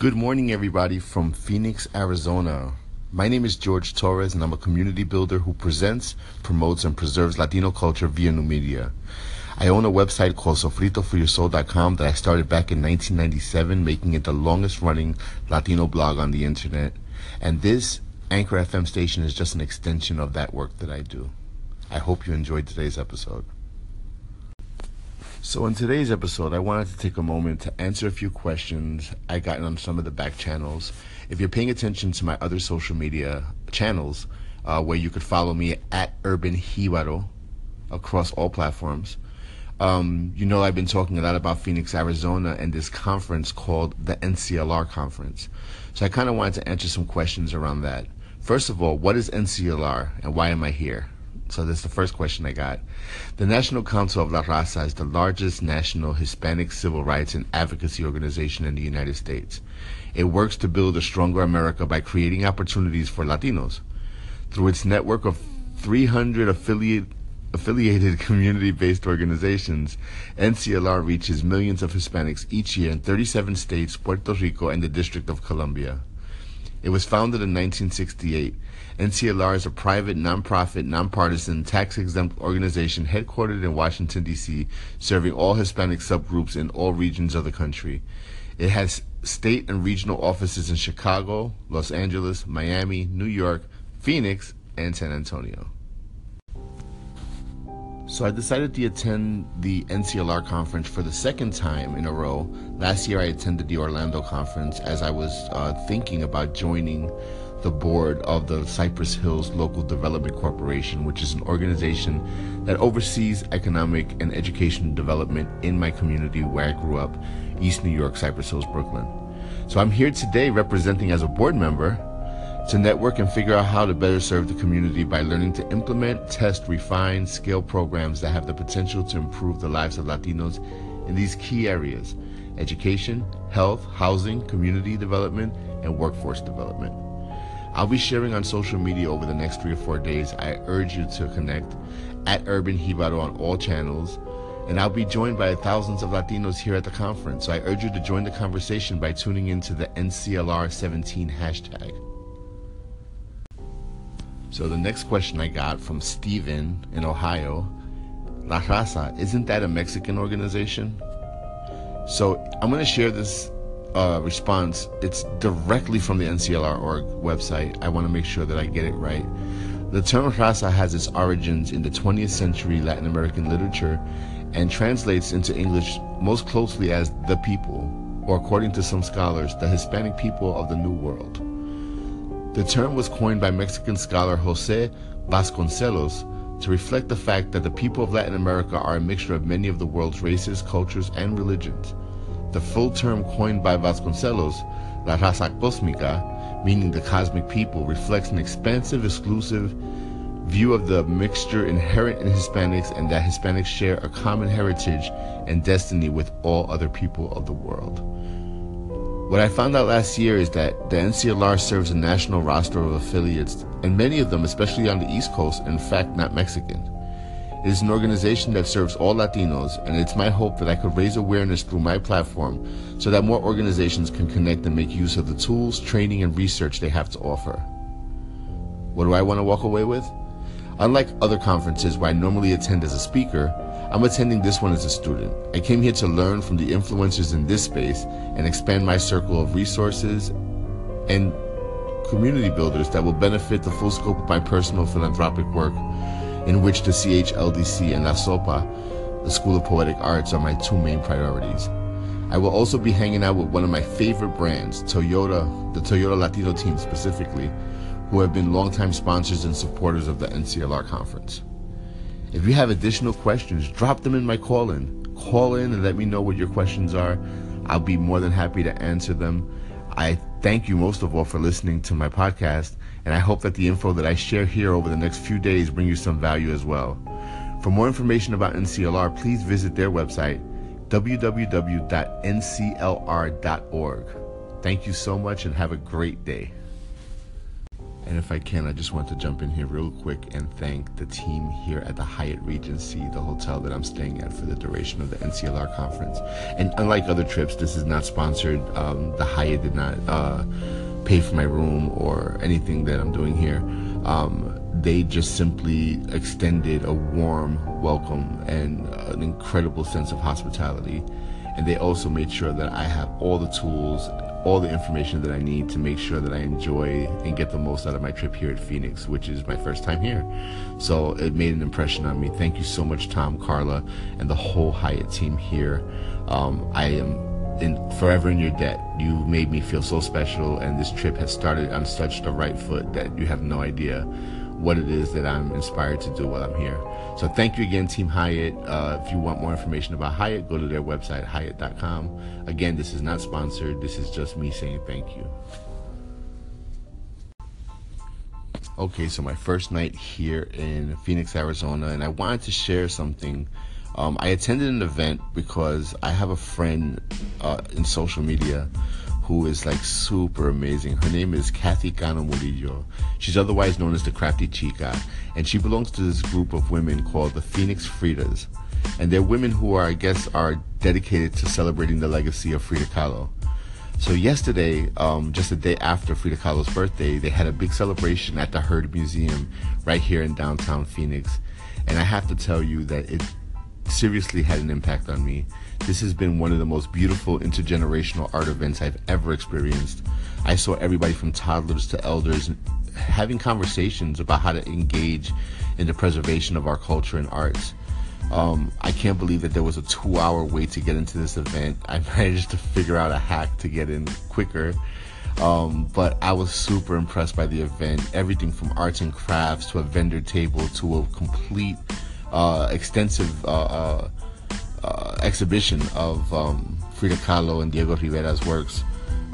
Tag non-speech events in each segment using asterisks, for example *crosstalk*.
Good morning, everybody, from Phoenix, Arizona. My name is George Torres, and I'm a community builder who presents, promotes, and preserves Latino culture via new media. I own a website called sofritoforyoursoul.com that I started back in 1997, making it the longest running Latino blog on the internet. And this Anchor FM station is just an extension of that work that I do. I hope you enjoyed today's episode. So, in today's episode, I wanted to take a moment to answer a few questions I got on some of the back channels. If you're paying attention to my other social media channels, uh, where you could follow me at Urban Jibaro across all platforms, um, you know I've been talking a lot about Phoenix, Arizona, and this conference called the NCLR Conference. So, I kind of wanted to answer some questions around that. First of all, what is NCLR and why am I here? So that's the first question I got. The National Council of La Raza is the largest national Hispanic civil rights and advocacy organization in the United States. It works to build a stronger America by creating opportunities for Latinos. Through its network of 300 affiliate, affiliated *laughs* community based organizations, NCLR reaches millions of Hispanics each year in 37 states, Puerto Rico, and the District of Columbia. It was founded in 1968 NCLR is a private, nonprofit, nonpartisan, tax exempt organization headquartered in Washington, D.C., serving all Hispanic subgroups in all regions of the country. It has state and regional offices in Chicago, Los Angeles, Miami, New York, Phoenix, and San Antonio. So I decided to attend the NCLR conference for the second time in a row. Last year I attended the Orlando conference as I was uh, thinking about joining the board of the Cypress Hills Local Development Corporation, which is an organization that oversees economic and educational development in my community where I grew up, East New York, Cypress Hills, Brooklyn. So I'm here today representing as a board member to network and figure out how to better serve the community by learning to implement, test, refine, scale programs that have the potential to improve the lives of Latinos in these key areas education, health, housing, community development, and workforce development. I'll be sharing on social media over the next three or four days. I urge you to connect at Urban Jibaro on all channels. And I'll be joined by thousands of Latinos here at the conference. So I urge you to join the conversation by tuning into the NCLR17 hashtag. So the next question I got from Steven in Ohio La Raza, isn't that a Mexican organization? So I'm going to share this uh, response. It's directly from the NCLR org website. I want to make sure that I get it right. The term raza has its origins in the 20th century Latin American literature and translates into English most closely as the people, or according to some scholars, the Hispanic people of the New World. The term was coined by Mexican scholar Jose Vasconcelos to reflect the fact that the people of Latin America are a mixture of many of the world's races, cultures, and religions. The full term coined by Vasconcelos, La Raza Cósmica, meaning the cosmic people, reflects an expansive, exclusive view of the mixture inherent in Hispanics and that Hispanics share a common heritage and destiny with all other people of the world. What I found out last year is that the NCLR serves a national roster of affiliates, and many of them, especially on the East Coast, in fact not Mexican. It is an organization that serves all Latinos, and it's my hope that I could raise awareness through my platform so that more organizations can connect and make use of the tools, training, and research they have to offer. What do I want to walk away with? Unlike other conferences where I normally attend as a speaker, I'm attending this one as a student. I came here to learn from the influencers in this space and expand my circle of resources and community builders that will benefit the full scope of my personal philanthropic work in which the CHLDC and La Sopa, the School of Poetic Arts, are my two main priorities. I will also be hanging out with one of my favorite brands, Toyota, the Toyota Latino team specifically, who have been longtime sponsors and supporters of the NCLR conference. If you have additional questions, drop them in my call in. Call in and let me know what your questions are. I'll be more than happy to answer them. I thank you most of all for listening to my podcast and I hope that the info that I share here over the next few days bring you some value as well. For more information about NCLR, please visit their website, www.nclr.org. Thank you so much and have a great day. And if I can, I just want to jump in here real quick and thank the team here at the Hyatt Regency, the hotel that I'm staying at for the duration of the NCLR conference. And unlike other trips, this is not sponsored. Um, the Hyatt did not uh, pay for my room or anything that I'm doing here. Um, they just simply extended a warm welcome and an incredible sense of hospitality. And they also made sure that I have all the tools, all the information that I need to make sure that I enjoy and get the most out of my trip here at Phoenix, which is my first time here. So it made an impression on me. Thank you so much, Tom, Carla, and the whole Hyatt team here. Um, I am in, forever in your debt. You made me feel so special, and this trip has started on such the right foot that you have no idea what it is that I'm inspired to do while I'm here. So thank you again, Team Hyatt. Uh, if you want more information about Hyatt, go to their website, hyatt.com. Again, this is not sponsored. This is just me saying thank you. Okay, so my first night here in Phoenix, Arizona, and I wanted to share something. Um, I attended an event because I have a friend uh, in social media who is like super amazing. Her name is Kathy Cano Murillo. She's otherwise known as the Crafty Chica, and she belongs to this group of women called the Phoenix Fridas. And they're women who are, I guess, are dedicated to celebrating the legacy of Frida Kahlo. So yesterday, um, just a day after Frida Kahlo's birthday, they had a big celebration at the Heard Museum right here in downtown Phoenix. And I have to tell you that it seriously had an impact on me. This has been one of the most beautiful intergenerational art events I've ever experienced. I saw everybody from toddlers to elders having conversations about how to engage in the preservation of our culture and arts. Um, I can't believe that there was a two hour wait to get into this event. *laughs* I managed to figure out a hack to get in quicker. Um, but I was super impressed by the event. Everything from arts and crafts to a vendor table to a complete, uh, extensive uh, uh, exhibition of um, Frida Kahlo and Diego Rivera's works.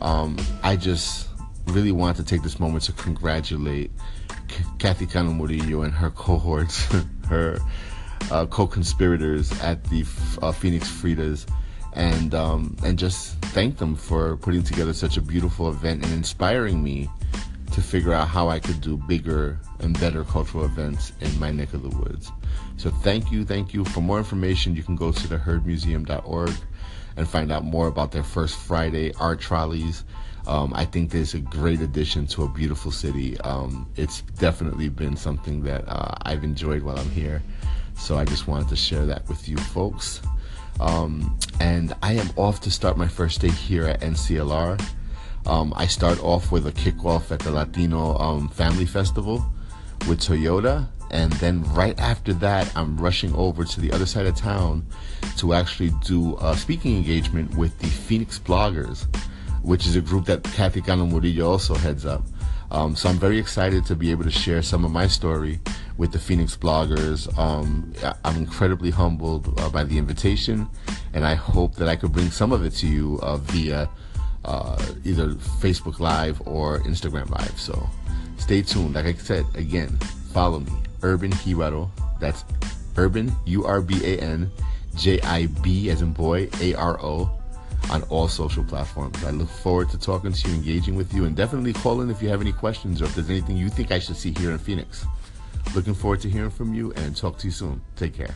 Um, I just really want to take this moment to congratulate C- Kathy Cano Murillo and her cohorts, *laughs* her uh, co-conspirators at the uh, Phoenix Fridas, and um, and just thank them for putting together such a beautiful event and inspiring me to figure out how I could do bigger and better cultural events in my neck of the woods. So thank you, thank you. For more information, you can go to theheardmuseum.org and find out more about their first Friday art trolleys. Um, I think there's a great addition to a beautiful city. Um, it's definitely been something that uh, I've enjoyed while I'm here. So I just wanted to share that with you folks. Um, and I am off to start my first day here at NCLR. Um, I start off with a kickoff at the Latino um, Family Festival with Toyota. And then right after that, I'm rushing over to the other side of town to actually do a speaking engagement with the Phoenix Bloggers, which is a group that Kathy Cano Murillo also heads up. Um, so I'm very excited to be able to share some of my story with the Phoenix bloggers. Um, I'm incredibly humbled uh, by the invitation, and I hope that I could bring some of it to you uh, via uh, either Facebook Live or Instagram Live. So stay tuned. Like I said, again, follow me, Urban Jibaro. That's Urban, U R B A N, J I B as in boy, A R O, on all social platforms. I look forward to talking to you, engaging with you, and definitely call in if you have any questions or if there's anything you think I should see here in Phoenix. Looking forward to hearing from you and talk to you soon. Take care.